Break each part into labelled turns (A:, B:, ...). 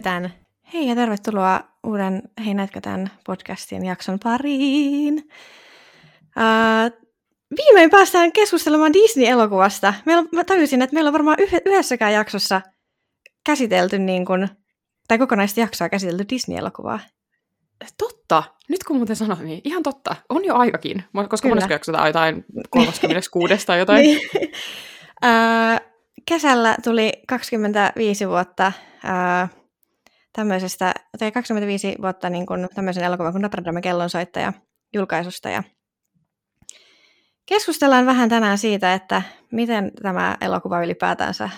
A: näetkö Hei ja tervetuloa uuden Hei näetkö tämän podcastin jakson pariin. Uh, viimein päästään keskustelemaan Disney-elokuvasta. Meillä, mä tajusin, että meillä on varmaan yhdessäkään jaksossa käsitelty, niin kun, tai kokonaista jaksoa käsitelty Disney-elokuvaa.
B: Totta. Nyt kun muuten sanoin, niin ihan totta. On jo aikakin. Koska monessa jaksossa jotain 36 tai jotain. niin.
A: uh, kesällä tuli 25 vuotta uh, tämmöisestä, tai 25 vuotta niin kuin tämmöisen elokuvan kuin Notre Dame kellonsoittaja julkaisusta. Ja keskustellaan vähän tänään siitä, että miten tämä elokuva ylipäätänsä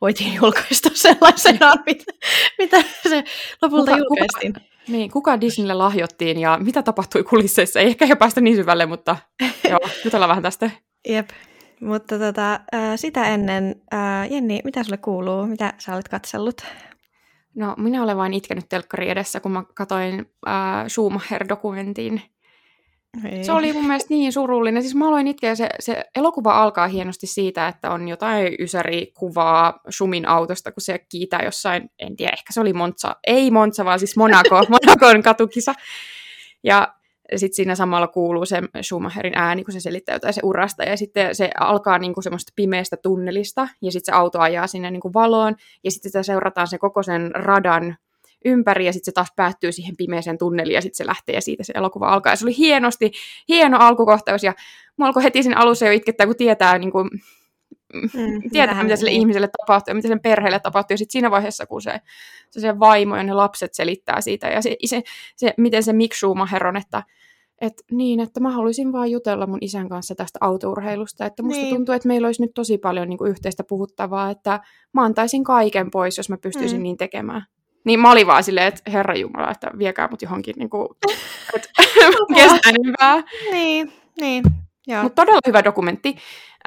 A: voitiin julkaista sellaisena, mitä, mitä se lopulta kuka, julkaistiin.
B: Kuka, niin, kuka Disneylle lahjottiin ja mitä tapahtui kulisseissa? Ei ehkä jo päästä niin syvälle, mutta joo, jutellaan vähän tästä.
A: Jep, mutta tota, sitä ennen, Jenni, mitä sulle kuuluu? Mitä sä olet katsellut?
B: No, minä olen vain itkenyt telkkari edessä, kun mä katsoin äh, Schumacher-dokumentin. Ei. Se oli mun mielestä niin surullinen. Siis mä aloin itkeä, se, se elokuva alkaa hienosti siitä, että on jotain ysäri-kuvaa Sumin autosta, kun se kiitää jossain, en tiedä, ehkä se oli Monza, ei Monza, vaan siis Monaco, Monacon katukisa. Ja sitten siinä samalla kuuluu se Schumacherin ääni, kun se selittää jotain se urasta, ja sitten se alkaa niinku semmoista pimeästä tunnelista, ja sitten se auto ajaa sinne niinku valoon, ja sitten sitä seurataan se koko sen radan ympäri, ja sitten se taas päättyy siihen pimeeseen tunneliin, ja sitten se lähtee, ja siitä se elokuva alkaa. Ja se oli hienosti, hieno alkukohtaus, ja mä alkoi heti siinä alussa jo itkettää, kun tietää niinku, Mm, tietää, mitä sille ihmiselle tapahtuu ja mitä sen perheelle tapahtuu. Ja sitten siinä vaiheessa, kun se, se, se vaimo ja ne lapset selittää siitä, ja se, se, se miten se Mick Schumacher on, että et niin, että mä haluaisin vaan jutella mun isän kanssa tästä autourheilusta, että musta niin. tuntuu, että meillä olisi nyt tosi paljon niin kuin, yhteistä puhuttavaa, että mä antaisin kaiken pois, jos mä pystyisin mm. niin tekemään. Niin mä olin vaan silleen, että herra Jumala, että viekää mut johonkin niin kuin, että kestänimpää.
A: Niin, niin.
B: Mutta todella hyvä dokumentti.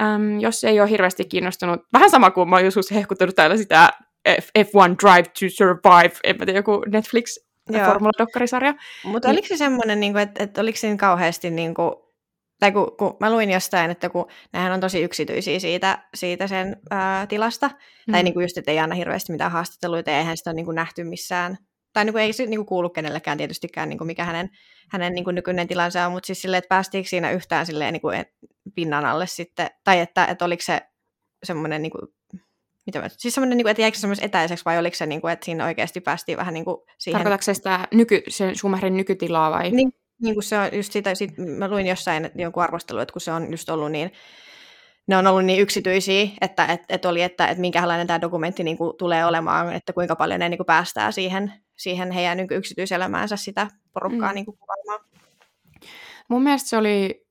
B: Um, jos ei ole hirveästi kiinnostunut, vähän sama kuin mä oon joskus hehkuttanut täällä sitä F- F1 Drive to Survive, en mä tiedä, joku Netflix formula-dokkarisarja.
A: Mutta niin. oliko se semmoinen, niin että, että oliko siinä kauheasti, niin kuin, tai kun, kun mä luin jostain, että kun nehän on tosi yksityisiä siitä, siitä sen ää, tilasta, mm. tai niin kuin just, että ei anna hirveästi mitään haastatteluita, ja eihän sitä ole niin kuin nähty missään, tai niin kuin, ei se niin kuin kuulu kenellekään tietystikään, niin kuin mikä hänen, hänen niin kuin nykyinen tilansa on, mutta siis silleen, että päästiinkö siinä yhtään silleen, niin kuin pinnan alle sitten, tai että, että oliko se semmoinen niin kuin mitä mä, siis semmoinen, niin kuin, että jäikö se semmoisen etäiseksi vai oliko se, niin kuin, että siinä oikeasti päästiin vähän niin kuin siihen...
B: Tarkoitatko se sitä nyky, sen Schumacherin nykytilaa vai?
A: Niin, niin kuin se on just sitä, sit mä luin jossain että jonkun arvostelun, että kun se on just ollut niin, ne on ollut niin yksityisiä, että et, et oli, että et minkälainen tämä dokumentti niin kuin, tulee olemaan, että kuinka paljon ne niin kuin, päästää siihen, siihen heidän niin yksityiselämäänsä sitä porukkaa mm. niin kuin, kuvaamaan.
B: Mun mielestä se oli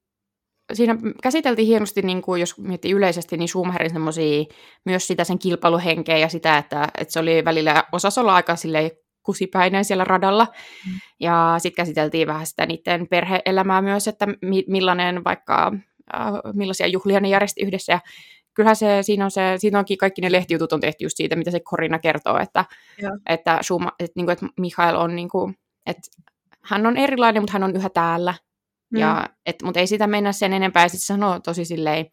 B: siinä käsiteltiin hienosti, niin kuin, jos miettii yleisesti, niin Schumacherin semmoisia, myös sitä sen kilpailuhenkeä ja sitä, että, että se oli välillä osassa olla aika silleen kusipäinen siellä radalla. Mm. Ja sitten käsiteltiin vähän sitä niiden perheelämää myös, että mi- millainen vaikka, äh, millaisia juhlia ne järjesti yhdessä. Ja kyllähän se, siinä on se, siinä onkin kaikki ne lehtijutut on tehty just siitä, mitä se Korina kertoo, että, että, Schuma, että, niin kuin, että Michael on, niin kuin, että hän on erilainen, mutta hän on yhä täällä. Mm. Ja, et, mutta ei sitä mennä sen enempää. Ja sitten sanoo tosi silleen,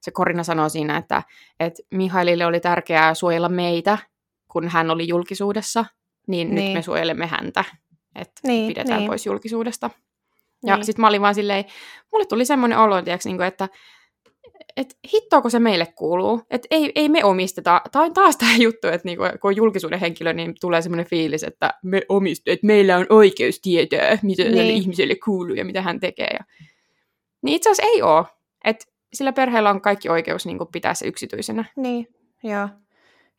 B: se Korina sanoo siinä, että, että Mihailille oli tärkeää suojella meitä, kun hän oli julkisuudessa, niin, niin. nyt me suojelemme häntä, että niin, pidetään niin. pois julkisuudesta. Ja niin. sitten mä olin vaan silleen, mulle tuli semmoinen olo, tiiäks, niin kuin, että että hittoako se meille kuuluu, että ei, ei me omisteta, tai taas tämä juttu, että niinku, kun on julkisuuden henkilö, niin tulee semmoinen fiilis, että, me omist, että meillä on oikeus tietää, mitä niin. ihmiselle kuuluu ja mitä hän tekee. Ja... Niin itse asiassa ei ole, että sillä perheellä on kaikki oikeus niin kuin, pitää se yksityisenä.
A: Niin, joo.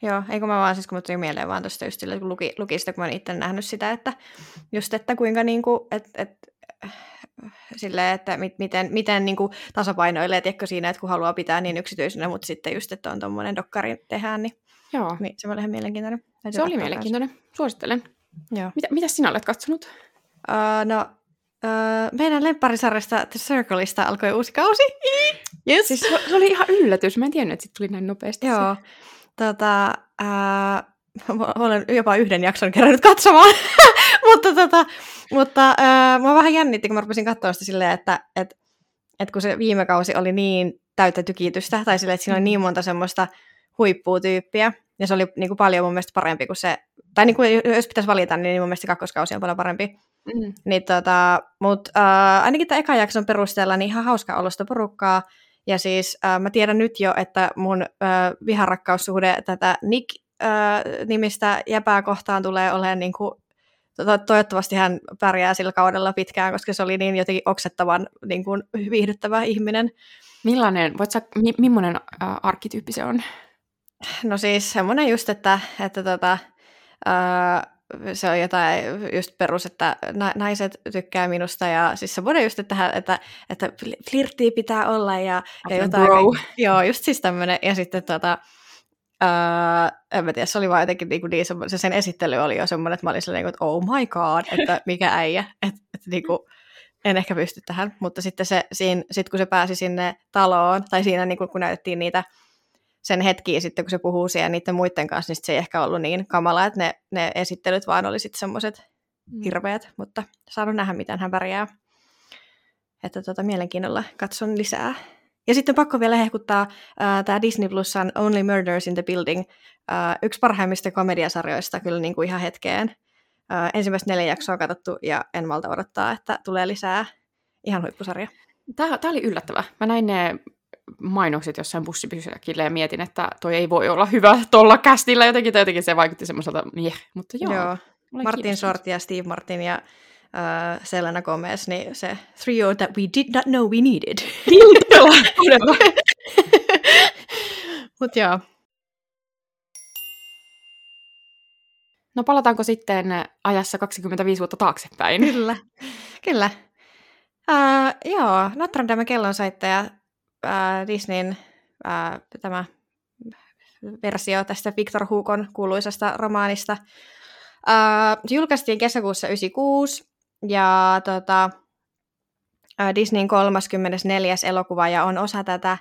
A: Joo, eikö mä vaan siis, kun mä tuli mieleen vaan tuosta just sille, kun luki, luki sitä, kun mä itse nähnyt sitä, että just, että kuinka niinku, et, et, silleen, että mit, miten, miten niin kuin tasapainoilee tiedätkö, siinä, että kun haluaa pitää niin yksityisenä, mutta sitten just, että on tuommoinen dokkari tehdään, niin, Joo. niin se oli ihan mielenkiintoinen.
B: Täytyy se oli mielenkiintoinen. Kanssa. Suosittelen. Joo. Mitä, mitä sinä olet katsonut?
A: Uh, no, uh, meidän lempparisarjasta The Circleista alkoi uusi kausi.
B: Yes. Siis se, oli ihan yllätys. Mä en tiennyt, että sit tuli näin nopeasti.
A: Joo. Tota, uh, olen jopa yhden jakson kerännyt katsomaan. mutta tota, mutta äh, mua vähän jännitti, kun mä rupesin katsoa sitä silleen, että et, et kun se viime kausi oli niin täyttä tykitystä, tai silleen, että siinä oli niin monta semmoista huippuutyyppiä, Ja se oli niin kuin paljon mun mielestä parempi kuin se, tai niin kuin, jos pitäisi valita, niin mun mielestä kakkoskausi on paljon parempi. Mm. Niin tota, mutta äh, ainakin tämä eka jakson perusteella niin ihan hauska olosta porukkaa. Ja siis äh, mä tiedän nyt jo, että mun äh, viharakkaussuhde tätä Nick-nimistä äh, jäpää kohtaan tulee olemaan niin kuin to- toivottavasti hän pärjää sillä kaudella pitkään, koska se oli niin jotenkin oksettavan niin kuin, viihdyttävä ihminen.
B: Millainen, voit sä, mi- millainen äh, arkkityyppi se on?
A: No siis semmoinen just, että, että tota, äh, se on jotain just perus, että naiset tykkää minusta ja siis semmoinen just, että, että, että flirttiä pitää olla ja, ja jotain. Bro. Joo, just siis tämmöinen. Ja sitten tota, Uh, en mä tiedä, se oli vaan jotenkin niin, niin se sen esittely oli jo semmoinen, että mä olin sellainen, että oh my god, että mikä äijä, että, että niin kuin, en ehkä pysty tähän, mutta sitten se, siinä, sit kun se pääsi sinne taloon, tai siinä niin kuin, kun näytettiin niitä sen hetkiä sitten, kun se puhuu siellä niiden muiden kanssa, niin se ei ehkä ollut niin kamala, että ne, ne esittelyt vaan oli sitten semmoiset mm. hirveät, mutta saanut nähdä, miten hän pärjää. Että tota, mielenkiinnolla katson lisää. Ja sitten pakko vielä hehkuttaa äh, tämä Disney Plusan Only Murders in the Building, äh, yksi parhaimmista komediasarjoista kyllä niin kuin ihan hetkeen. Äh, ensimmäistä neljä jaksoa on katsottu ja en malta odottaa, että tulee lisää. Ihan huippusarja.
B: Tämä, tämä oli yllättävä. Mä näin ne mainokset jossain bussipysäkillä ja mietin, että toi ei voi olla hyvä tuolla kästillä jotenkin, tai jotenkin se vaikutti semmoiselta, yeah. mutta joo. joo.
A: Martin Short ja Steve Martin ja uh, Selena Gomez, niin se trio that we did not know we needed. Mutta joo.
B: No palataanko sitten ajassa 25 vuotta taaksepäin?
A: Kyllä, kyllä. Uh, joo, Notre Dame kellonsaittaja uh, Disneyn uh, tämä versio tästä Victor Hukon kuuluisasta romaanista. Uh, julkaistiin kesäkuussa 96 ja tota, Disneyn 34. elokuva ja on osa tätä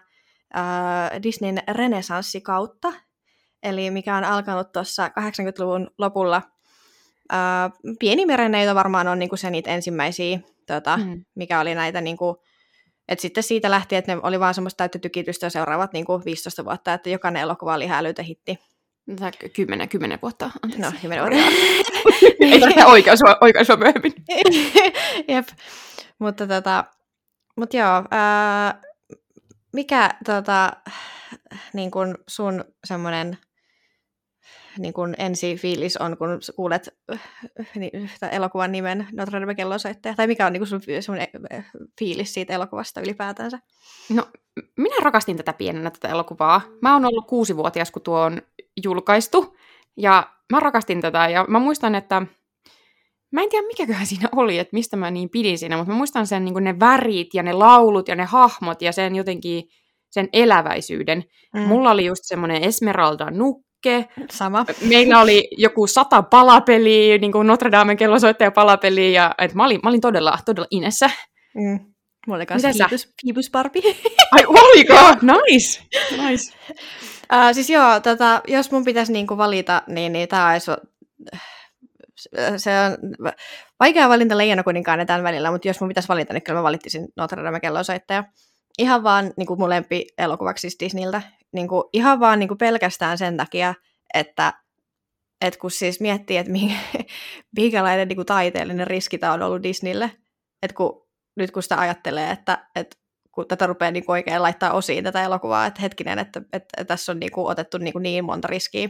A: uh, Disneyn renesanssikautta, eli mikä on alkanut tuossa 80-luvun lopulla. Uh, Pieni merenneito varmaan on niinku se niitä ensimmäisiä, tota, mm. mikä oli näitä niinku, et sitten siitä lähti, että ne oli vaan semmoista täyttä tykitystä seuraavat niinku 15 vuotta, että jokainen elokuva oli ihan älytä hitti.
B: Kymmenen, kymmenen vuotta.
A: Anteeksi. No, kymmenen vuotta.
B: Ei tarvitse oikaisua, oikaisua myöhemmin.
A: Jep. Mutta tota, mut joo, ää, mikä tota, niin kun sun semmoinen niin kun ensi fiilis on, kun kuulet niin, elokuvan nimen Notre Dame kellosoittaja? Tai mikä on niin sun semmoinen fiilis siitä elokuvasta ylipäätänsä?
B: No, minä rakastin tätä pienenä tätä elokuvaa. Mä oon ollut kuusivuotias, kun tuo on julkaistu. Ja mä rakastin tätä ja mä muistan, että mä en tiedä mikäköhän siinä oli, että mistä mä niin pidin siinä, mutta mä muistan sen niin ne värit ja ne laulut ja ne hahmot ja sen jotenkin sen eläväisyyden. Mm. Mulla oli just semmoinen Esmeralda nukke.
A: Sama.
B: Meillä oli joku sata palapeliä, niin kuin Notre Damen kellosoittaja palapeliä, ja et mä, olin, mä olin todella, todella inessä.
A: Mm. Mulla oli kanssa Phoebus Barbie.
B: Ai oliko? Nice. nice.
A: Uh, siis joo, tota, jos mun pitäisi niinku valita, niin, niin tämä olisi se on vaikea valinta Leijona kuninkaan ja tämän välillä, mutta jos mun pitäisi valita, niin kyllä mä valittisin Notre Dame kellosoittaja. Ihan vaan niin kuin mun lempi elokuvaksi siis Disneyltä. Niin kuin, ihan vaan niin kuin pelkästään sen takia, että et kun siis miettii, että minkälainen niin kuin taiteellinen riski tämä on ollut Disneylle, että kun, nyt kun sitä ajattelee, että, että kun tätä rupeaa niin oikein laittaa osiin tätä elokuvaa, että hetkinen, että, että, että tässä on niin kuin otettu niin, kuin niin monta riskiä.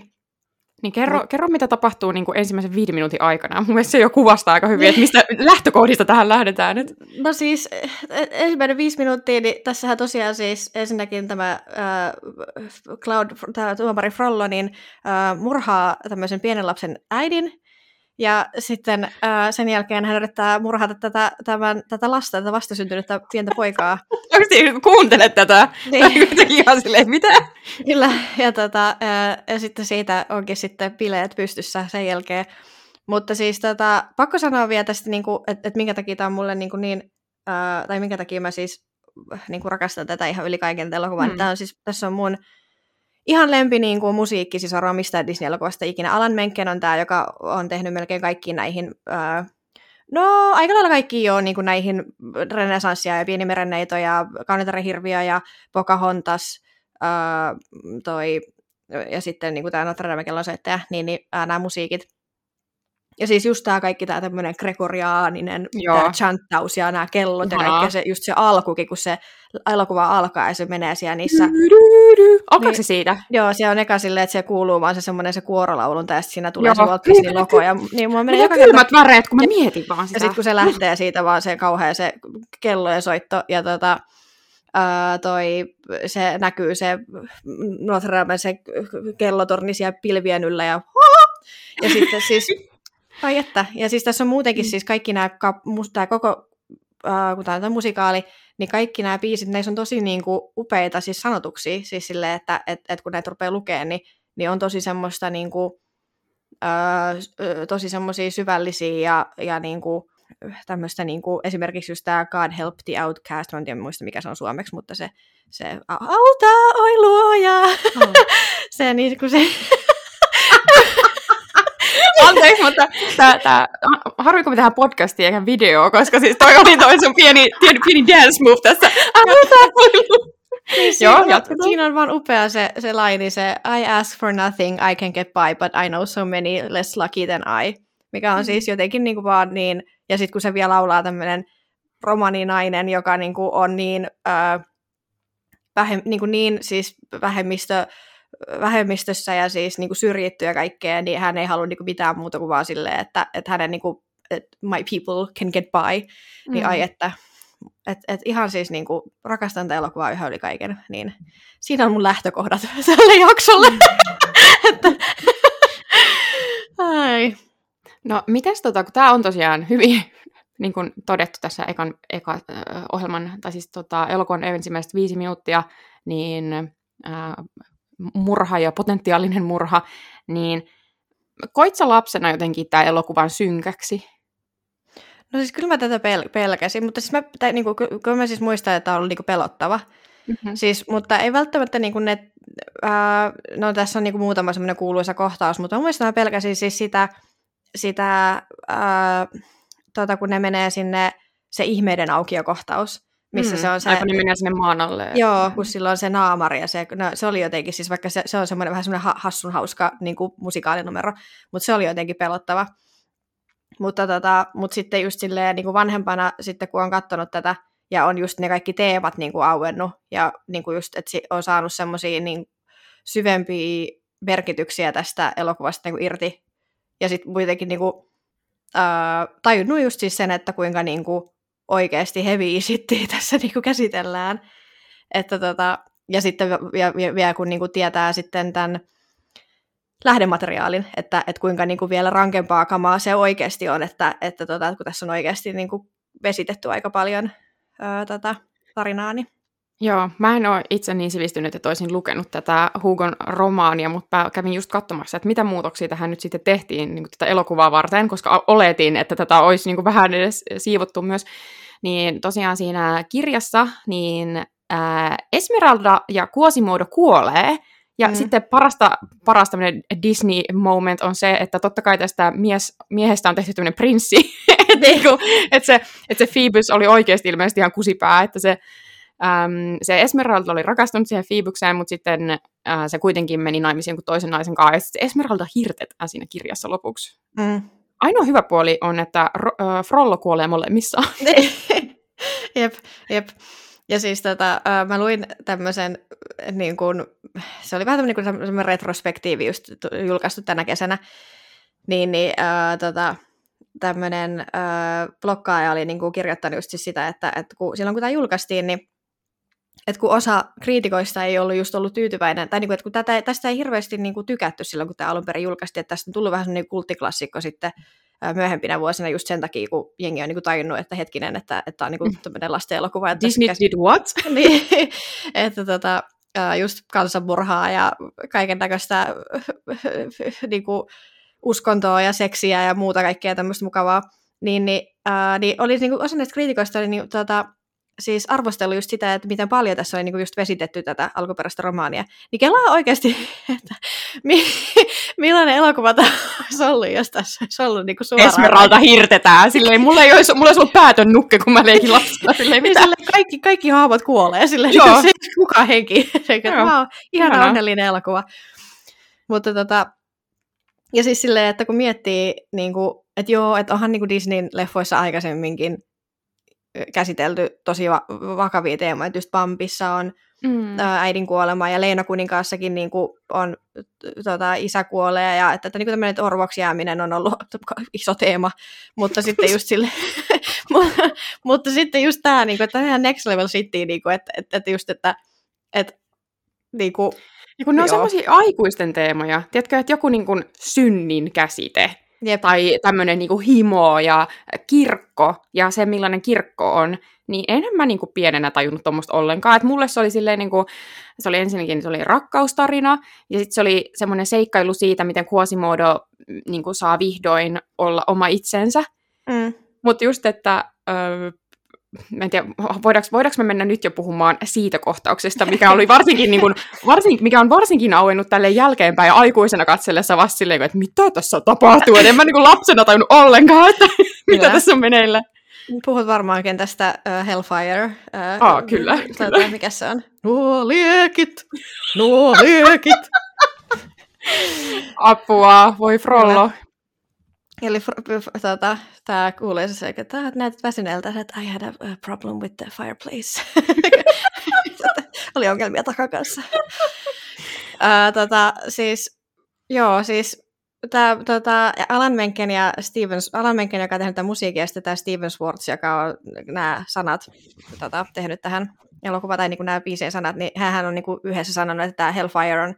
B: Niin kerro, no. kerro, mitä tapahtuu niin kuin ensimmäisen viiden minuutin aikana. Mun mielestä se jo kuvastaa aika hyvin, että mistä lähtökohdista tähän lähdetään nyt.
A: No siis e, ensimmäinen viisi minuuttia, niin tässähän tosiaan siis ensinnäkin tämä äh, Cloud, tämä tuomari Frollo, niin äh, murhaa tämmöisen pienen lapsen äidin, ja sitten äh, sen jälkeen hän yrittää murhata tätä, tämän, tätä lasta, tätä vastasyntynyttä pientä poikaa.
B: Oikeasti kuuntelet tätä? Niin. ihan silleen, mitä?
A: Kyllä, ja, tota, äh, ja sitten siitä onkin sitten bileet pystyssä sen jälkeen. Mutta siis tota, pakko sanoa vielä tästä, niin että et minkä takia tämä on mulle niin, niin äh, tai minkä takia mä siis niin rakastan tätä ihan yli kaiken elokuvaa. Mm. Tämä on siis, tässä on mun ihan lempi niin kuin musiikki, arvoa mistään Disney-elokuvasta ikinä. Alan Menken on tämä, joka on tehnyt melkein kaikkiin näihin, öö, no aika lailla kaikki jo niin kuin näihin renesanssia ja pieni merenneito ja kaunitaren hirviö ja Pocahontas, öö, toi ja sitten niin tämä Notre Dame kellosoittaja, niin, niin ää, nämä musiikit. Ja siis just tämä kaikki tämä tämmöinen gregoriaaninen tää chanttaus ja nämä kellot ja kaikki, se, just se alkukin, kun se elokuva alkaa ja se menee siellä niissä.
B: Alkaako niin, se siitä?
A: Joo, se on eka silleen, että se kuuluu vaan se semmoinen se kuorolaulun, ja sitten siinä tulee joo. se Walt logo. Ja, niin mulla menee
B: joka kylmät kerta... väreet, kun mä mietin vaan sitä.
A: Ja sitten kun se lähtee siitä vaan se kauhea se kello ja soitto, ja tota, ää, toi, se näkyy se Notre Dame, se kellotorni siellä pilvien yllä ja ja sitten siis, ai että, ja siis tässä on muutenkin siis kaikki nämä, tämä koko, äh, kun tämä on musikaali, niin kaikki nämä biisit, näissä on tosi niin kuin, upeita siis sanotuksia, siis silleen, että et, et kun näitä rupeaa lukemaan, niin, niin on tosi semmoista niin kuin, äh, tosi semmoisia syvällisiä ja, ja niin kuin, tämmöistä niin kuin, esimerkiksi just tämä God Help the Outcast, mä en tiedä muista mikä se on suomeksi, mutta se, se auta, oi luoja, oh. se niin kuin se
B: Anteeksi, mutta tää, tää, harmi kun me tehdään podcastia eikä videoa, koska siis toi oli toi sun pieni, pieni, pieni dance move tässä.
A: Niin Joo, siinä, siinä on vaan upea se, se laini, se I ask for nothing, I can get by, but I know so many less lucky than I. Mikä on mm. siis jotenkin niinku vaan niin, ja sitten kun se vielä laulaa tämmöinen romaninainen, joka niinku on niin, äh, vähem, niinku niin siis vähemmistö vähemmistössä ja siis niin kuin syrjitty ja kaikkea, niin hän ei halua niin kuin mitään muuta kuin vaan silleen, että, että hänen niin kuin, että my people can get by, niin mm. ai että, et, et ihan siis niin kuin, rakastan tätä elokuvaa yhä yli kaiken, niin siinä on mun lähtökohdat tälle jaksolle. Mm. että, ai.
B: No mites tota, kun tämä on tosiaan hyvin niin kuin todettu tässä ekan, eka, äh, ohjelman, tai siis tota, elokuvan ensimmäiset viisi minuuttia, niin äh, murha ja potentiaalinen murha, niin koit sä lapsena jotenkin tämä elokuvan synkäksi?
A: No siis kyllä mä tätä pel- pelkäsin, mutta siis mä, tai, niin kuin, kyllä mä siis muistan, että tämä on ollut niin kuin pelottava. Mm-hmm. Siis, mutta ei välttämättä niin kuin ne, ää, no tässä on niin kuin muutama semmoinen kuuluisa kohtaus, mutta mä muistan, että mä pelkäsin siis sitä, sitä ää, tota, kun ne menee sinne, se ihmeiden aukiokohtaus missä mm, se on se...
B: Aivan niin menee sinne maan alle.
A: Joo, kun sillä on se naamari ja se, no, se oli jotenkin, siis vaikka se, se on semmoinen vähän semmoinen hassun hauska niin kuin musikaalinumero, mutta se oli jotenkin pelottava. Mutta, tota, mutta sitten just silleen niin kuin vanhempana, sitten kun on katsonut tätä, ja on just ne kaikki teemat niin kuin auennut, ja niin kuin just, että on saanut semmoisia niin syvempiä merkityksiä tästä elokuvasta niin kuin irti, ja sitten kuitenkin niin kuin, äh, tajunnut just siis sen, että kuinka niin kuin, oikeasti heavy shittiä tässä niin kuin käsitellään. Että tota, ja sitten vielä ja kun niin kuin tietää sitten tämän lähdemateriaalin, että, että kuinka niin kuin vielä rankempaa kamaa se oikeasti on, että, että tota, kun tässä on oikeasti niin kuin vesitetty aika paljon ää, tätä tarinaa. Niin.
B: Joo, mä en ole itse niin sivistynyt, että olisin lukenut tätä Hugon romaania, mutta kävin just katsomassa, että mitä muutoksia tähän nyt sitten tehtiin niin tätä elokuvaa varten, koska oletin, että tätä olisi niin vähän edes siivottu myös. Niin tosiaan siinä kirjassa niin ää, Esmeralda ja Kuosimuodo kuolee, ja mm. sitten parasta, paras Disney-moment on se, että totta kai tästä mies, miehestä on tehty tämmöinen prinssi, että, niin että, se, että se Phoebus oli oikeasti ilmeisesti ihan kusipää, että se äm, se Esmeralda oli rakastunut siihen Phoebukseen, mutta sitten äh, se kuitenkin meni naimisiin jonkun toisen naisen kanssa, ja se Esmeralda hirtetään siinä kirjassa lopuksi. Mm. Ainoa hyvä puoli on, että ro- äh, Frollo kuolee molemmissa.
A: jep, jep. Ja siis tota, mä luin tämmöisen, niin kun, se oli vähän tämmöinen, niin tämmöinen retrospektiivi just julkaistu tänä kesänä, niin, niin äh, tota, tämmöinen äh, blokkaaja oli niin kuin kirjoittanut just siis sitä, että, että kun, silloin kun tämä julkaistiin, niin että kun osa kriitikoista ei ollut just ollut tyytyväinen, tai niin kuin, että kun tätä, tästä ei hirveästi niin kuin tykätty silloin, kun tämä alun perin julkaistiin, että tästä on tullut vähän sellainen kulttiklassikko sitten myöhempinä vuosina just sen takia, kun jengi on niin kuin tajunnut, että hetkinen, että, että tämä on niin kuin tämmöinen lasten elokuva.
B: Disney käs... did what?
A: niin, että tota, just kansanmurhaa ja kaiken näköistä niin kuin, uskontoa ja seksiä ja muuta kaikkea tämmöistä mukavaa. Niin, niin, ää, niin oli niin kuin, osa näistä kriitikoista oli niin, tota, siis arvostelu just sitä, että miten paljon tässä oli niin just vesitetty tätä alkuperäistä romaania, niin kelaa oikeasti, että mi- millainen elokuva tämä olisi ollut, jos tässä olisi ollut niin suoraan.
B: Esmeralda hirtetään, silleen, mulla ei olisi, mulla olisi ollut päätön nukke, kun mä leikin lapsena, silleen,
A: mitä? Silleen, kaikki, kaikki haavat kuolee, silleen, Joo. se kukaan henki, se, että wow, ihana onnellinen elokuva. Mutta tota, ja siis silleen, että kun miettii, niin kuin, että joo, että onhan niin kuin Disneyn leffoissa aikaisemminkin käsitelty tosi va- vakavia teemoja, että just Pampissa on mm. ä, äidin kuolema ja Leena Kuninkaassakin niin kuin on tota, isä kuolee ja että, että niin tämmöinen orvoksi jääminen on ollut iso teema, mutta sitten just sille, mutta, mutta sitten just tämä, niin kuin, että ihan next level shittia, niin kuin, että, että, että just, että, että niin kuin,
B: ja kun ne on semmoisia aikuisten teemoja, tiedätkö, että joku niin kuin synnin käsite, Jep. tai tämmöinen niin himo ja kirkko, ja se millainen kirkko on, niin en mä niin kuin pienenä tajunnut tuommoista ollenkaan. että mulle se oli silleen, niin kuin, se oli ensinnäkin se oli rakkaustarina, ja sitten se oli semmoinen seikkailu siitä, miten Quasimodo niin kuin saa vihdoin olla oma itsensä. Mm. Mutta just, että öö, mä en tiedä, voidaanko, voidaanko me mennä nyt jo puhumaan siitä kohtauksesta, mikä, oli varsinkin, niin kuin, varsin, mikä on varsinkin auennut tälle jälkeenpäin aikuisena katsellessa vasta silleen, että mitä tässä tapahtuu, en mä niin kuin lapsena tajunnut ollenkaan, että mitä tässä on meneillä.
A: Puhut varmaankin tästä uh, Hellfire. Uh,
B: Aa, kyllä,
A: tuota, kyllä. Mikä se on? Nuo liekit! Nuo liekit!
B: Apua, voi Frollo. Kyllä.
A: Eli tota, tämä kuulee se, että näytät väsyneeltä, että I had a, problem with the fireplace. Oli ongelmia takakanssa. uh, tota, siis, joo, siis tämä tota, Alan Menken ja Steven, Alan Menken, joka on tehnyt tämän musiikin, ja sitten tämä Steven Swartz, joka on nämä sanat tota, tehnyt tähän elokuvaan, tai niin nämä biisien sanat, niin hän on niin yhdessä sanonut, että tämä Hellfire on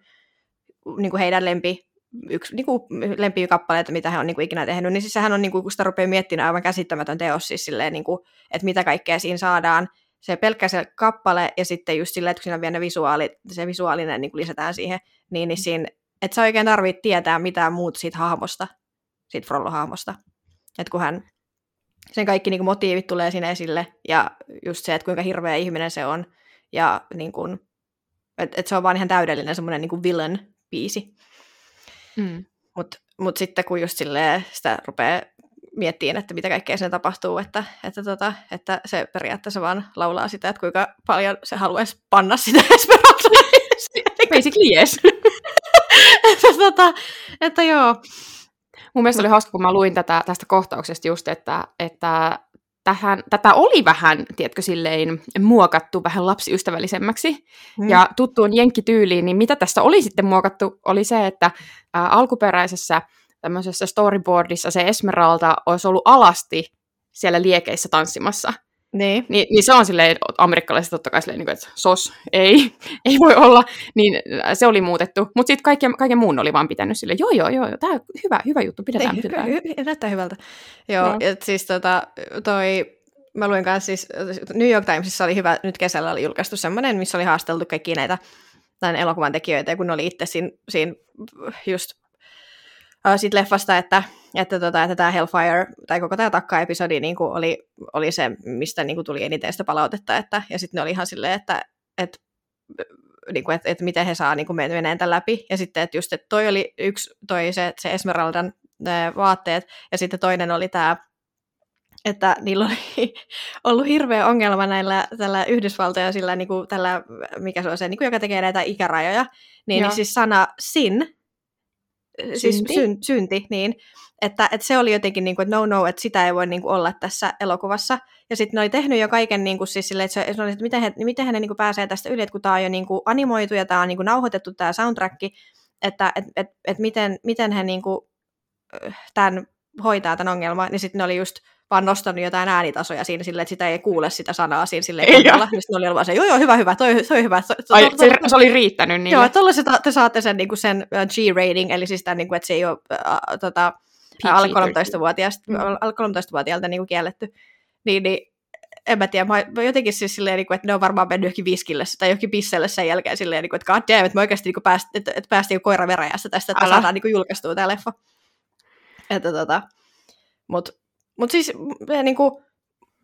A: niin heidän lempi yksi niin kuin lempikappaleita, mitä hän on niin kuin ikinä tehnyt, niin siis sehän on, niin kuin, kun sitä rupeaa miettimään, aivan käsittämätön teos, siis silleen, niin kuin, että mitä kaikkea siinä saadaan. Se pelkkä se kappale ja sitten just silleen, että kun siinä on vielä ne visuaali, se visuaalinen niin kuin lisätään siihen, niin, niin siinä, että sä oikein tarvitse tietää mitään muuta siitä hahmosta, siitä Frollo-hahmosta. Että kun hän, sen kaikki niin kuin motiivit tulee sinne esille ja just se, että kuinka hirveä ihminen se on ja niin kuin, että, että se on vaan ihan täydellinen semmoinen niin villain-biisi. Mm. Mutta mut sitten kun just silleen sitä rupeaa miettiin, että mitä kaikkea siinä tapahtuu, että, että, tota, että se periaatteessa vaan laulaa sitä, että kuinka paljon se haluaisi panna sitä Esperanzaa.
B: Basically yes.
A: että, tota, että joo.
B: Mun mielestä oli hauska, kun mä luin tätä, tästä kohtauksesta just, että, että tähän, tätä oli vähän, tiedätkö, silleen muokattu vähän lapsiystävällisemmäksi mm. ja tuttuun jenkkityyliin, niin mitä tässä oli sitten muokattu, oli se, että ä, alkuperäisessä tämmöisessä storyboardissa se Esmeralda olisi ollut alasti siellä liekeissä tanssimassa.
A: Niin.
B: Ni, niin se on silleen, amerikkalaiset totta kai silleen, niin että sos, ei, ei voi olla, niin se oli muutettu. Mutta sitten kaiken, kaiken muun oli vaan pitänyt sille, joo, joo, joo, tämä hyvä, hyvä juttu, pidetään, ei, pidetään. Hy,
A: hy, näyttää hyvältä. Joo, no. et siis tota, toi, mä luin kanssa siis, New York Timesissa oli hyvä, nyt kesällä oli julkaistu semmoinen, missä oli haasteltu kaikki näitä tämän elokuvan tekijöitä, kun ne oli itse siinä, siinä just äh, siitä leffasta, että, että, tota, että tämä Hellfire, tai koko tämä takka-episodi niin kuin oli, oli se, mistä niin kuin tuli eniten sitä palautetta, että, ja sitten ne oli ihan silleen, että, että niin kuin, että, että miten he saa niin kuin meneen tämän läpi. Ja sitten, että just, että toi oli yksi, toi se, se Esmeraldan vaatteet, ja sitten toinen oli tämä, että niillä oli ollut hirveä ongelma näillä tällä Yhdysvaltoja sillä, niin kuin, tällä, mikä se on se, niin kuin, joka tekee näitä ikärajoja, niin, niin siis sana sin, siis synti. Syn, synti, niin, että, että se oli jotenkin niin kuin, että no no, että sitä ei voi niin kuin, olla tässä elokuvassa. Ja sitten ne oli tehnyt jo kaiken niin kuin, siis sille, että, se, oli, että miten he, miten he niin kuin, pääsee tästä yli, että kun tämä on jo niin kuin, animoitu ja tämä on niin kuin, nauhoitettu tämä soundtrack, että et, et, et miten, miten he niin kuin, tämän hoitaa tämän ongelman, niin sitten ne oli just vaan nostanut jotain äänitasoja siinä silleen, että sitä ei kuule sitä sanaa siinä silleen kunnolla. Niin oli vaan se, joo joo, hyvä, hyvä, toi, toi hyvä. To,
B: to, Ai, to, se, se, oli riittänyt niille.
A: Joo, tuolla te saatte sen, niin kuin sen G-rating, eli siis tämän, niin kuin, että se ei ole äh, tota, alle 13-vuotiaalta, mm. alle 13-vuotiaalta niin kuin kielletty. Niin, niin en mä tiedä, mä jotenkin siis silleen, niin kuin, että ne on varmaan mennyt johonkin viskille tai johonkin pisselle sen jälkeen silleen, niin kuin, että god damn, että me oikeasti niin pääst, että, että päästiin koira veräjässä tästä, että Älä. saadaan niin julkaistua tämä leffa. Että tota, mut mutta siis niin kuin,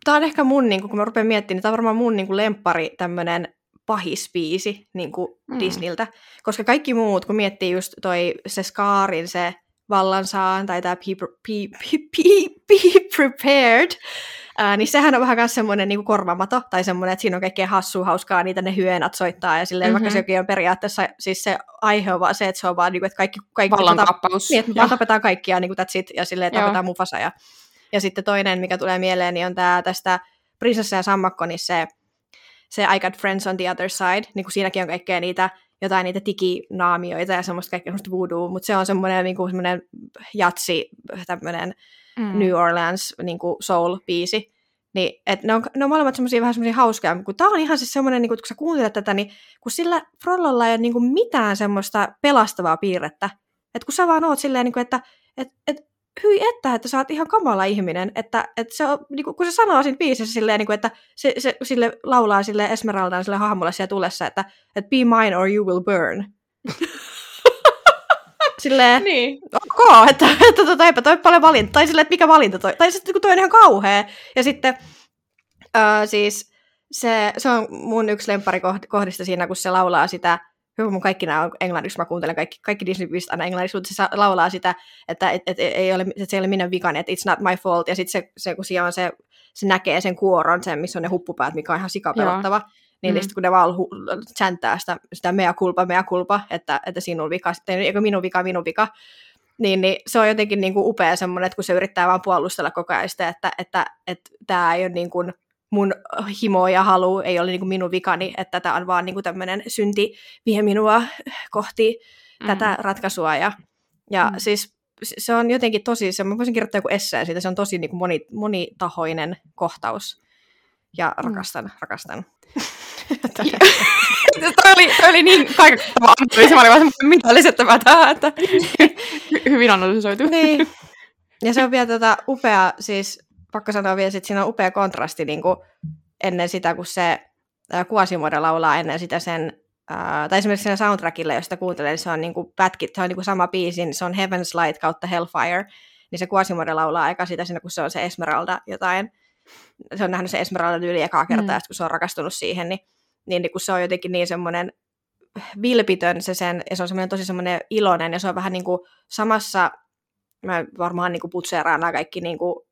A: tämä on ehkä mun, niin kuin, kun mä rupean miettimään, niin tämä on varmaan mun niin kuin, lemppari tämmöinen pahispiisi niin kuin mm. Disneyltä. Koska kaikki muut, kun miettii just toi se Skaarin se vallansaan tai tämä be, be, be, be, be prepared, Ää, niin sehän on vähän myös semmoinen niin korvamato, tai semmoinen, että siinä on kaikkea hassua, hauskaa, niitä ne hyönät soittaa, ja silleen, mm-hmm. vaikka sekin on periaatteessa, siis se aihe on vaan se, että se on vaan, niin kuin, että kaikki... kaikki
B: Vallankappaus.
A: Niin, että me vaan tapetaan kaikkia, niin kuin that's it, ja silleen tapetaan Mufasa. Ja, ja sitten toinen, mikä tulee mieleen, niin on tämä tästä Prinsessa ja Sammakko, niin se, se I Got Friends on the Other Side, niin kuin siinäkin on kaikkea niitä jotain niitä tikinaamioita ja semmoista kaikkea semmoista voodoo, mutta se on semmoinen, niin kuin semmoinen jatsi, tämmöinen mm. New Orleans niin kuin soul-biisi. Niin, et ne, on, ne on molemmat semmoisia vähän semmoisia hauskoja, kun tämä on ihan siis semmoinen, niin kun sä kuuntelet tätä, niin kun sillä Frollolla ei ole niin kuin mitään semmoista pelastavaa piirrettä. Että kun sä vaan oot silleen, niin kuin, että et, et, hyi että, että sä oot ihan kamala ihminen, että, että se on, niin kuin, kun se sanoo siinä biisissä silleen, niin kuin, että se, se sille laulaa sille Esmeraldaan sille hahmolle siellä tulessa, että, että be mine or you will burn. silleen,
B: niin.
A: ok, että, että tota, eipä toi paljon valinta, tai silleen, että mikä valinta toi, tai sitten kun toi on ihan kauhea, ja sitten uh, siis se, se on mun yksi lemparikohdista siinä, kun se laulaa sitä, Hyvä, mun kaikki nämä on englanniksi, mä kuuntelen kaikki, kaikki disney biisit aina englanniksi, mutta se laulaa sitä, että et, et, ei ole, että se ei ole minun vikani, että it's not my fault, ja sitten se, se, kun siellä on se, se näkee sen kuoron, sen, missä on ne huppupäät, mikä on ihan sikapelottava, niin, mm. sitten kun ne vaan hu- sitä, sitä mea kulpa, mea kulpa, että, että sinun vika, sitten, eikö minun vika, minun vika, niin, niin se on jotenkin niin kuin upea semmoinen, että kun se yrittää vaan puolustella koko ajan sitä, että, että, että, että tämä ei ole niin kuin, mun himo ja halu ei ole niin kuin minun vikani, että tämä on vaan niin kuin tämmöinen synti vie minua kohti mm. tätä ratkaisua. Ja, ja mm. siis se on jotenkin tosi, se, mä voisin kirjoittaa joku esseen siitä, se on tosi niin kuin moni, monitahoinen kohtaus. Ja rakastan, mm. rakastan.
B: toi, oli, toi oli niin kaikuttava analyysi, mä olin vaan mitä lisättävää tähän, että hyvin analysoitu.
A: Niin. Ja se on vielä tota upea, siis pakko sanoa vielä, että siinä on upea kontrasti niin kuin ennen sitä, kun se Kuasimoda laulaa ennen sitä sen, ää, tai esimerkiksi siinä soundtrackille, josta kuuntelen, niin se on niin kuin pätkit, se on niin kuin sama biisi, niin se on Heaven's Light kautta Hellfire, niin se Kuasimoda laulaa aika sitä siinä, kun se on se Esmeralda jotain, se on nähnyt se Esmeralda yli ekaa kertaa, mm. kun se on rakastunut siihen, niin, niin, niin kun se on jotenkin niin semmoinen vilpitön se sen, ja se on semmoinen tosi semmoinen iloinen, ja se on vähän niin kuin samassa, mä varmaan niin kuin putseeraan nämä kaikki niin kuin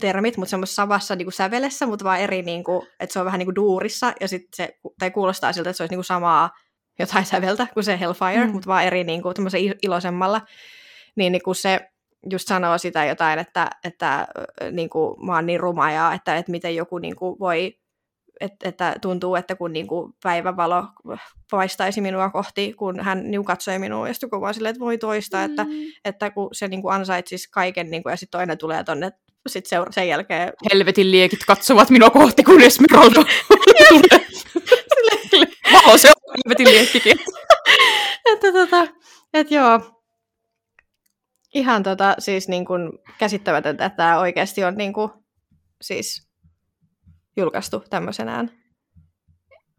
A: termit, mutta semmoisessa samassa niin kuin sävelessä, mutta vaan eri, niin kuin, että se on vähän niin kuin duurissa, ja sit se, tai kuulostaa siltä, että se olisi niin kuin samaa jotain säveltä kuin se Hellfire, mm. mutta vaan eri niin kuin, iloisemmalla. Niin, niin kuin se just sanoo sitä jotain, että, että niin kuin, mä oon niin ruma, ja että, että miten joku niin kuin, voi että, että tuntuu, että kun niin kuin päivävalo paistaisi minua kohti, kun hän niin katsoi minua, ja sitten vaan silleen, että voi toista, mm. että, että kun se niin kuin ansaitsisi kaiken, niin kuin, ja sitten toinen tulee tonne sitten seura- sen jälkeen...
B: Helvetin liekit katsovat minua kohti, kun Esmeralda tulee. Valo, se on helvetin liekkikin.
A: että tota, et joo, ihan tota, siis niin kuin käsittämätöntä, että tämä oikeasti on niin kuin, siis julkaistu tämmöisenään.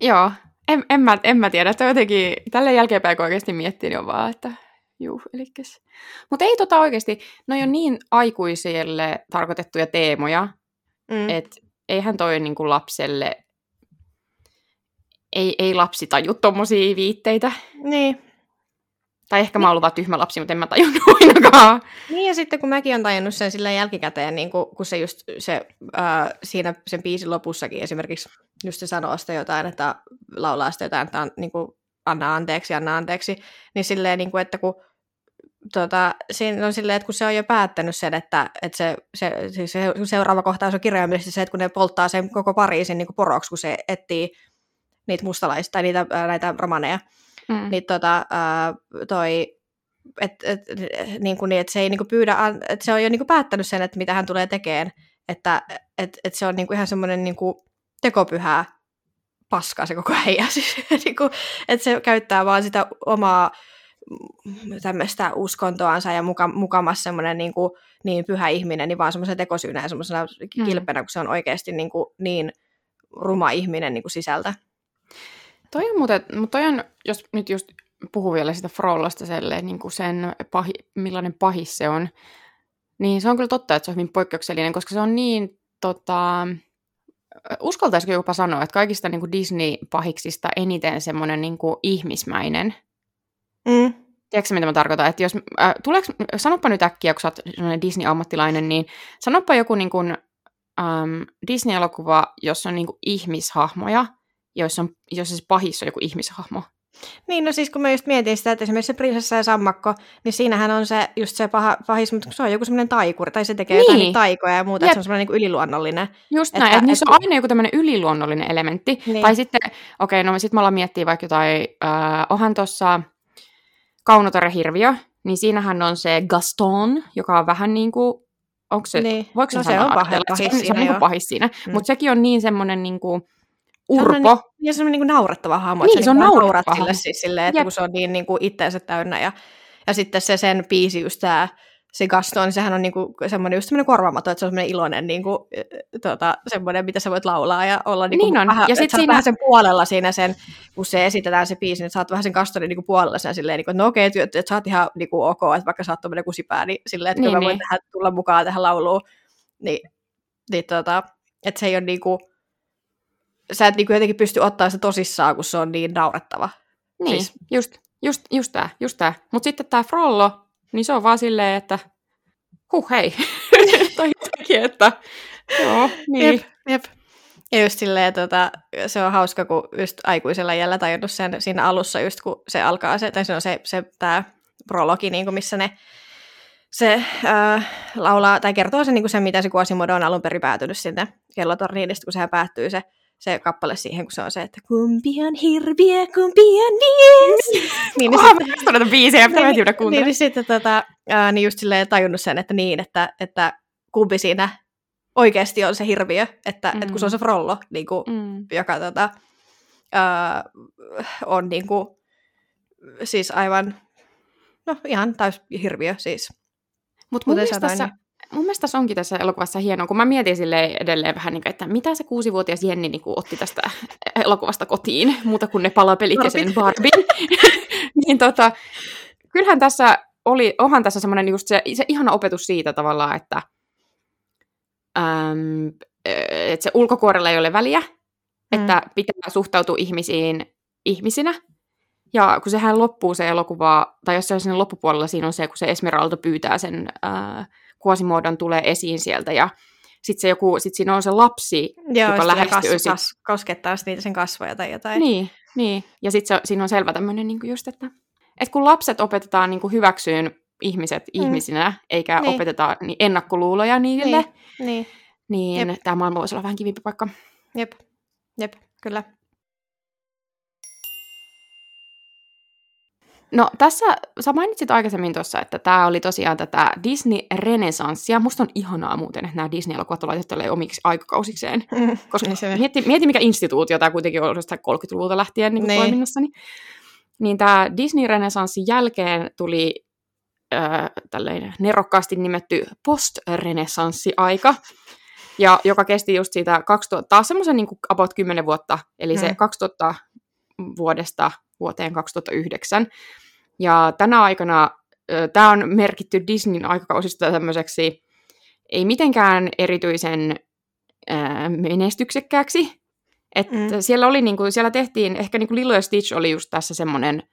B: Joo, en, en, mä, en mä tiedä, että jotenkin tälle jälkeenpäin kun oikeasti miettii, niin on vaan, että Juu, elikäs. Mutta ei tota oikeasti, ne on niin aikuisille tarkoitettuja teemoja, mm. että eihän toi niinku lapselle, ei, ei lapsi taju tommosia viitteitä.
A: Niin.
B: Tai ehkä mä oon ollut tyhmä lapsi, mutta en mä tajunnut ainakaan.
A: Niin ja sitten kun mäkin on tajunnut sen sillä jälkikäteen, niin kun, kun se just se, äh, siinä sen biisin lopussakin esimerkiksi just se sanoo sitä jotain, että laulaa sitä jotain, että on, niin kuin, anna anteeksi, anna anteeksi, niin silleen, niin kuin, että kun tota, siinä on silleen, että kun se on jo päättänyt sen, että, että se, se, siis se seuraava kohtaus on kirjaimellisesti se, että kun ne polttaa sen koko Pariisin niin kuin poroksi, kun se etsii niitä mustalaisia tai niitä, näitä romaneja, mm. niin tota, toi, et, et, niin kuin niin, että se ei niin kuin pyydä, että se on jo niin kuin päättänyt sen, että mitä hän tulee tekemään, että et, et se on niin kuin ihan semmoinen niin kuin tekopyhää paskaa se koko ajan. Siis, niin kuin, että se käyttää vaan sitä omaa tämmöistä uskontoansa ja muka, mukamassa semmoinen niin, kuin, niin pyhä ihminen, niin vaan semmoisen tekosyynä ja semmoisena mm. kilpenä, kun se on oikeasti niin, kuin, niin ruma ihminen niin kuin sisältä.
B: Toi on muuten, mutta toi on, jos nyt just puhuu vielä sitä Frollasta selleen, niin kuin sen pahi, millainen pahis se on, niin se on kyllä totta, että se on hyvin poikkeuksellinen, koska se on niin tota, uskaltaisiko jopa sanoa, että kaikista niin kuin Disney-pahiksista eniten semmoinen niin kuin ihmismäinen. Tiedätkö mitä mä tarkoitan? Että jos, äh, tuleeko, sanoppa nyt äkkiä, kun sä oot Disney-ammattilainen, niin sanoppa joku niin kuin, um, Disney-elokuva, jossa on niinku ihmishahmoja, joissa, on, joissa se pahis on joku ihmishahmo.
A: Niin, no siis kun mä just mietin sitä, että esimerkiksi se prinsessa ja sammakko, niin siinähän on se just se paha, pahis, mutta se on joku semmoinen taikuri, tai se tekee niin. jotain taikoja ja muuta, Jep. että se on semmoinen niin yliluonnollinen.
B: Just näin, että, että niissä on aina joku tämmöinen yliluonnollinen elementti. Niin. Tai sitten, okei, okay, no sitten me ollaan miettiä vaikka jotain, äh, onhan tuossa Kaunotore Hirviö, niin siinähän on se Gaston, joka on vähän niin kuin, onko se, niin. voiko se, no, se on pahis, pahis se, siinä, se on niin kuin pahis siinä, mm. mutta sekin on niin semmoinen niin kuin, urpo. Se on,
A: ja se on niin kuin naurettava hahmo,
B: niin, se,
A: on
B: niin naurettava
A: sille siis silleen, että Jep. kun se on niin, niin kuin itteensä täynnä. Ja, ja sitten se sen biisi just tämä se Gaston, niin sehän on niinku semmoinen just semmoinen korvaamaton, että se on semmoinen iloinen niinku, tota, semmoinen, mitä sä voit laulaa ja olla niinku niin on. vähän, ja sit siinä... vähän sen puolella siinä sen, kun se esitetään se biisi, niin sä oot vähän sen Gastonin niinku puolella sen silleen, niinku, että no okei, okay, että, sä oot ihan niinku ok, että vaikka sä oot tommoinen kusipää, niin silleen, että niin, kyllä mä voin niin. tähän, tulla mukaan tähän lauluun, niin, niin tota, että se ei ole niinku, sä et niinku jotenkin pysty ottaa se tosissaan, kun se on niin naurettava.
B: Niin, siis. just, just, just tää, just tää. Mut sitten tää Frollo, niin se on vaan silleen, että huh hei, tai jotenkin, että joo, niin.
A: Jep, jep. Ja just silleen, tota, se on hauska, kun just aikuisella jällä tajunnut sen siinä alussa, just kun se alkaa, se, tai se on se, se tämä prologi, niin kuin missä ne se äh, laulaa, tai kertoo sen, niin kuin sen, mitä se Quasimodo on alun perin päätynyt sinne kellotorniin, kun sehän päättyy se se kappale siihen, kun se on se, että kumpi on hirviö, kumpi on mies.
B: niin, niin sitten, näitä biisejä, mitä niin, mä
A: niin, niin, sitten tota, ää, niin just silleen tajunnut sen, että niin, että, että kumpi siinä oikeasti on se hirviö, että, mm. että kun se on se frollo, niin kuin, mm. joka tota, ää, on niin kuin, siis aivan, no ihan täys hirviö siis.
B: Mutta mun, tässä, niin mun mielestä tässä onkin tässä elokuvassa hienoa, kun mä mietin sille edelleen vähän, niin kuin, että mitä se kuusivuotias Jenni niin kuin, otti tästä elokuvasta kotiin, muuta kuin ne palapelit ja sen Barbin. niin tota, kyllähän tässä oli, onhan tässä semmoinen just se, se ihana opetus siitä tavallaan, että, äm, että se ulkokuorella ei ole väliä, mm. että pitää suhtautua ihmisiin ihmisinä. Ja kun sehän loppuu se elokuva, tai jos se on sinne loppupuolella, siinä on se, kun se Esmeralda pyytää sen ää, Quasimodan tulee esiin sieltä ja sitten se joku, sit siinä on se lapsi, Joo, joka lähestyy. Kas,
A: kas, koskettaa niitä sen kasvoja tai jotain.
B: Niin, niin. ja sitten siinä on selvä tämmöinen niin just, että, että kun lapset opetetaan niin kuin hyväksyyn ihmiset mm. ihmisinä, eikä niin. opeteta niin ennakkoluuloja niille, niin, niin. niin tämä maailma voisi olla vähän kivimpi paikka.
A: Jep, jep, kyllä.
B: No tässä, sä mainitsit aikaisemmin tuossa, että tämä oli tosiaan tätä Disney-renesanssia. Musta on ihanaa muuten, että nämä Disney-elokuvat on laitettu omiksi aikakausikseen. Mm, koska niin mieti, mieti, mikä instituutio tämä kuitenkin on ollut 30-luvulta lähtien niin niin. toiminnassa. Niin, niin tämä Disney-renesanssin jälkeen tuli äh, nerokkaasti nimetty post-renesanssi-aika, ja joka kesti just siitä 2000, taas semmoisen niin about 10 vuotta, eli mm. se 2000 vuodesta vuoteen 2009. Ja tänä aikana tämä on merkitty Disneyn aikakausista tämmöiseksi ei mitenkään erityisen ää, menestyksekkääksi. Et mm. siellä, oli, niinku, siellä tehtiin, ehkä niinku Lilo ja Stitch oli just tässä semmoinen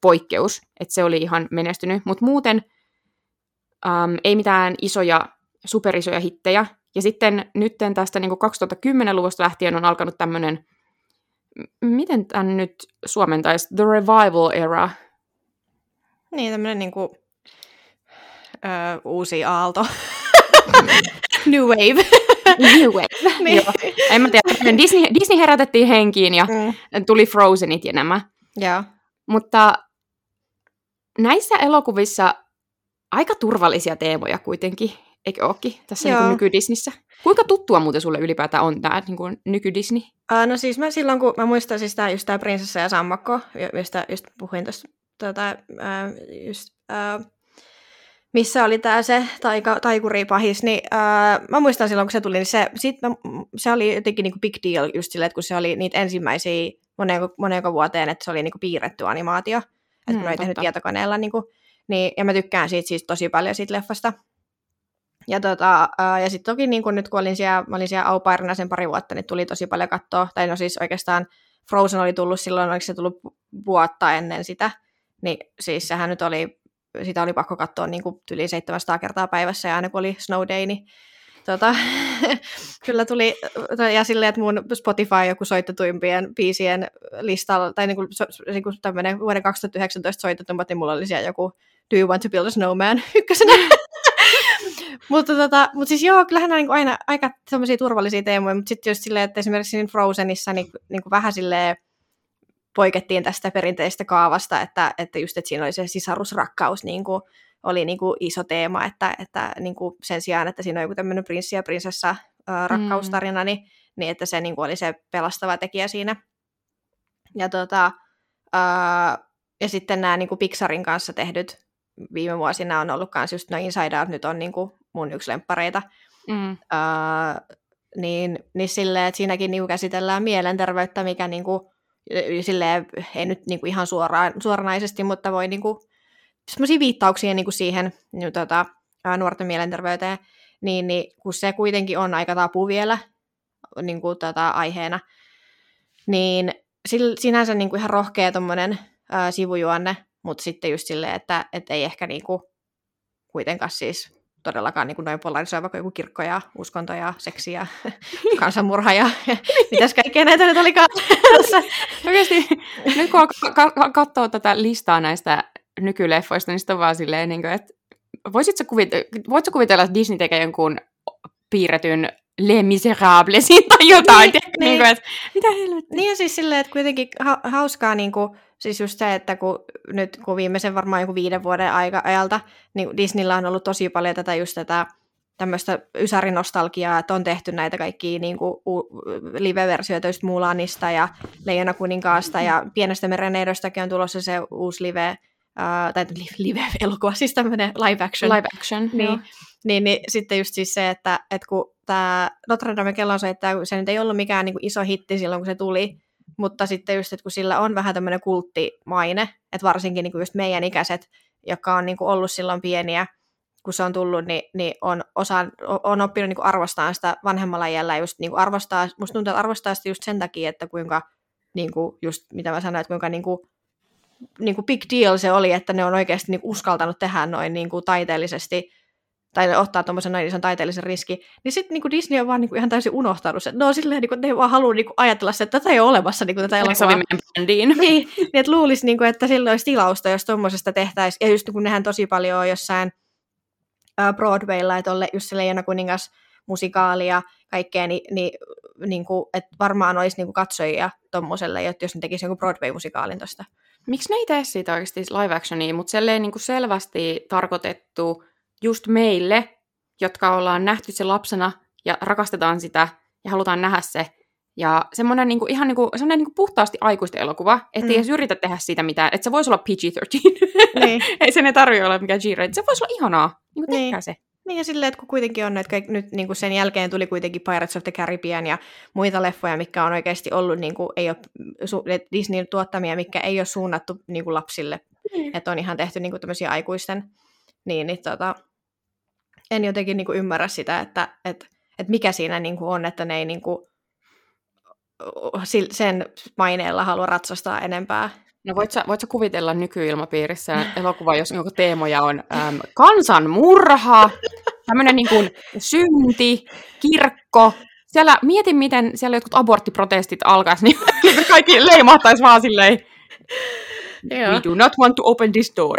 B: poikkeus, että se oli ihan menestynyt, mutta muuten äm, ei mitään isoja, superisoja hittejä. Ja sitten nytten tästä niinku 2010-luvusta lähtien on alkanut tämmöinen miten tämän nyt suomentaisi? The Revival Era.
A: Niin, tämmöinen niin kuin, ö, uusi aalto. New Wave.
B: New Wave, niin. Joo. En mä tiedä, Disney, Disney herätettiin henkiin ja mm. tuli Frozenit ja nämä.
A: Joo.
B: Mutta näissä elokuvissa aika turvallisia teemoja kuitenkin, eikö ookin, tässä niin nyky-Disnissä? Kuinka tuttua muuten sulle ylipäätään on tämä niin nyky-Disney?
A: Uh, no siis mä silloin, kun mä muistan siis tää, just tämä Prinsessa ja Sammakko, josta just puhuin tuossa, tota, uh, just, uh, missä oli tämä se taika, pahis, niin uh, mä muistan silloin, kun se tuli, niin se, sit mä, se oli jotenkin niinku big deal just silleen, että kun se oli niitä ensimmäisiä monenko, monenko vuoteen, että se oli niinku piirretty animaatio, että mm, kun oli tehnyt tietokoneella, niinku, niin, ja mä tykkään siitä siis tosi paljon siitä leffasta. Ja, tota, ja sitten toki niin kun nyt kun olin siellä, olin siellä au sen pari vuotta, niin tuli tosi paljon katsoa. Tai no siis oikeastaan Frozen oli tullut silloin, oliko se tullut vuotta ennen sitä. Niin siis sehän nyt oli, sitä oli pakko katsoa niin kuin yli 700 kertaa päivässä ja aina kun oli Snow Day, niin tota, kyllä tuli, ja silleen, että mun Spotify joku soitetuimpien biisien listalla, tai niinku, so, niinku tämmöinen vuoden 2019 soitetummat, niin mulla oli siellä joku Do You Want to Build a Snowman ykkösenä. mutta, tota, mutta siis joo, kyllähän on niin aina aika sellaisia turvallisia teemoja, mutta sitten just silleen, että esimerkiksi niin Frozenissa niin, niin kuin vähän silleen poikettiin tästä perinteistä kaavasta, että, että just että siinä oli se sisarusrakkaus niin kuin, oli niin kuin iso teema, että, että niin kuin sen sijaan, että siinä on joku tämmöinen prinssi ja prinsessa ää, rakkaustarina, mm. niin, niin että se niin kuin oli se pelastava tekijä siinä. Ja, tota, ää, ja sitten nämä niin kuin Pixarin kanssa tehdyt viime vuosina on ollut myös just no Inside Out nyt on niin kuin mun yksi lemppareita. Mm. Ää, niin, niin silleen, että siinäkin niin käsitellään mielenterveyttä, mikä niin kuin, silleen, ei nyt niin kuin ihan suoraan, suoranaisesti, mutta voi niin kuin, semmoisia viittauksia niin kuin siihen niin, tota, nuorten mielenterveyteen, niin, niin kun se kuitenkin on aika tapu vielä niin kuin, tota, aiheena, niin sinänsä niin kuin ihan rohkea tommonen, ää, sivujuonne, mutta sitten just silleen, että et ei ehkä niin kuin, kuitenkaan siis todellakaan niin kuin noin polarisoiva kuin joku kirkko ja uskonto ja seksi ja kansanmurha ja, mitäs kaikkea näitä nyt olikaan.
B: Oikeasti, nyt kun katsoo tätä listaa näistä nykyleffoista, niin sitten on vaan silleen, niin kuin, että voisitko kuvitella, voitko kuvitella, että Disney tekee jonkun piirretyn Les Miserables tai jotain, niin, niin, niin kuin, että mitä helvettiä.
A: Niin ja siis silleen, että kuitenkin ha- hauskaa niin kuin, siis just se, että kun nyt kun viimeisen varmaan joku viiden vuoden aika, ajalta, niin Disneyllä on ollut tosi paljon tätä just tätä tämmöistä ysärinostalgiaa, että on tehty näitä kaikkia niin kuin, u- live-versioita just Mulanista ja Leijona kuninkaasta ja Pienestä mereneidostakin on tulossa se uusi live uh, tai live-elokuva, siis tämmöinen live action.
B: Live action,
A: niin, joo. Niin, niin sitten just siis se, että, että kun tämä Notre Dame että se nyt ei ollut mikään niin kuin iso hitti silloin, kun se tuli, mutta sitten just, että kun sillä on vähän tämmöinen kulttimaine, että varsinkin niin kuin just meidän ikäiset, jotka on niin kuin ollut silloin pieniä, kun se on tullut, niin, niin on, osa, on oppinut niin arvostamaan sitä vanhemmalla iällä, just niin arvostaa, musta tuntuu, että arvostaa sitä just sen takia, että kuinka, niin kuin just mitä mä sanoin, että kuinka niin kuin niin kuin big deal se oli, että ne on oikeasti niin uskaltanut tehdä noin niin kuin taiteellisesti tai ottaa tuommoisen noin ison taiteellisen riski, niin sitten niin Disney on vaan niin kuin ihan täysin unohtanut sen. No silleen, niin kuin, että ne ei vaan halua niin kuin, ajatella sitä, että tätä ei ole olemassa niin kuin, tätä elokuvaa.
B: Sovi meidän brändiin.
A: niin, niin, että luulisi, niin kuin, että sillä olisi tilausta, jos tuommoisesta tehtäisiin. Ja just kun nehän tosi paljon on jossain uh, Broadwaylla, että olle just se Leijona kuningas musikaali ja kaikkea, niin, niin, niin kuin, että varmaan olisi niin kuin katsojia tuommoiselle, jos ne tekisi joku Broadway-musikaalin tuosta.
B: Miksi ne ei tee siitä oikeasti live actionia, mutta selleen niin kuin selvästi tarkoitettu just meille, jotka ollaan nähty se lapsena ja rakastetaan sitä ja halutaan nähdä se. Ja semmoinen niin kuin, ihan niin kuin, semmoinen niin kuin puhtaasti aikuisten elokuva, että mm. edes yritä tehdä siitä mitään, että se voisi olla PG-13. Niin. ei sen ei tarvitse olla mikään G-rated, se voisi olla ihanaa, niin kuin niin. se.
A: Niin ja silleen, että kun kuitenkin on, että nyt niin kuin sen jälkeen tuli kuitenkin Pirates of the Caribbean ja muita leffoja, mikä on oikeasti ollut, niin kuin, ei ole Disneyn tuottamia, mikä ei ole suunnattu niin kuin lapsille. Mm. Että on ihan tehty niin kuin tämmöisiä aikuisten. Niin, niin tota, en jotenkin niin kuin ymmärrä sitä, että, että, että mikä siinä niin kuin on, että ne ei niin kuin, sen maineella halua ratsastaa enempää.
B: No voit sä, voit sä kuvitella nykyilmapiirissä elokuva, jos niinku teemoja on äm, kansanmurha, tämmöinen niinku synti, kirkko. Siellä, mietin, miten siellä jotkut aborttiprotestit alkaisi, niin kaikki leimahtaisi vaan silleen, we do not want to open this door.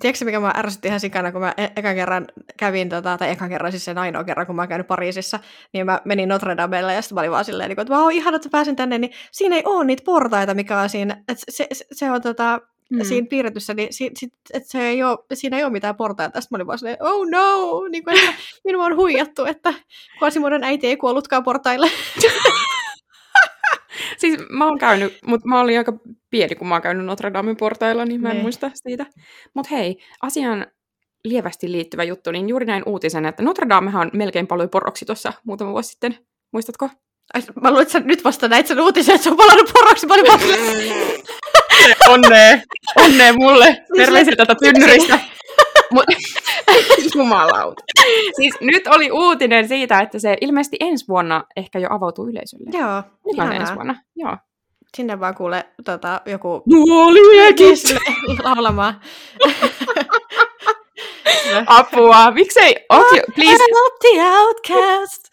A: Tiedätkö mikä mä ärsytti ihan sikana, kun mä e- eka kerran kävin, tota, tai eka kerran siis sen ainoa kerran, kun mä oon käynyt Pariisissa, niin mä menin Notre Damelle ja sitten mä olin vaan silleen, niin että vau, ihana, että pääsin tänne, niin siinä ei ole niitä portaita, mikä on siinä, että se, se, se on tota, mm. siinä piirretyssä, niin si, si, että se ei ole, siinä ei ole mitään portaita. Sitten mä olin vaan silleen, oh no, niin kuin, että minua on huijattu, että Quasimoden äiti ei kuollutkaan portaille.
B: siis mä oon käynyt, mutta mä olin aika pieni, kun mä oon käynyt Notre Damen portailla, niin mä en ne. Niin. muista siitä. Mutta hei, asian lievästi liittyvä juttu, niin juuri näin uutisen, että Notre Damehan melkein paloi poroksi tuossa muutama vuosi sitten. Muistatko?
A: Ai, mä luulen, että nyt vasta näit sen uutisen, että se on palannut poroksi. Mä olin
B: onnea, onnea mulle. Terveisiä tätä tynnyristä. Jumalauta. Siis nyt oli uutinen siitä, että se ilmeisesti ensi vuonna ehkä jo avautuu yleisölle.
A: Joo,
B: ihan ensi vuonna. Joo.
A: Sinne vaan kuule tota, joku...
B: Nuoliekit!
A: laulamaan.
B: Apua, miksei? Okay, please.
A: Help the outcast!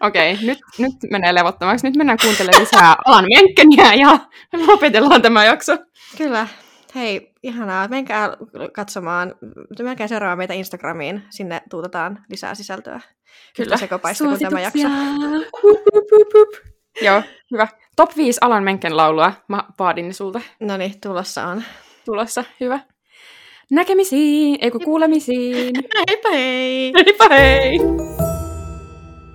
B: Okei, okay, nyt, nyt menee levottomaksi. Nyt mennään kuuntelemaan lisää Alan Menkkeniä ja lopetellaan tämä jakso.
A: Kyllä. Hei, ihanaa. Menkää katsomaan, menkää seuraamaan meitä Instagramiin. Sinne tuutetaan lisää sisältöä. Kyllä. Sekopaista kuin tämä jakso.
B: Joo, hyvä. Top 5 Alan Menken laulua. Mä vaadin ne sulta.
A: No niin, tulossa on.
B: Tulossa, hyvä. Näkemisiin, eikö kuulemisiin.
A: Heipä hei!
B: Heipä hei!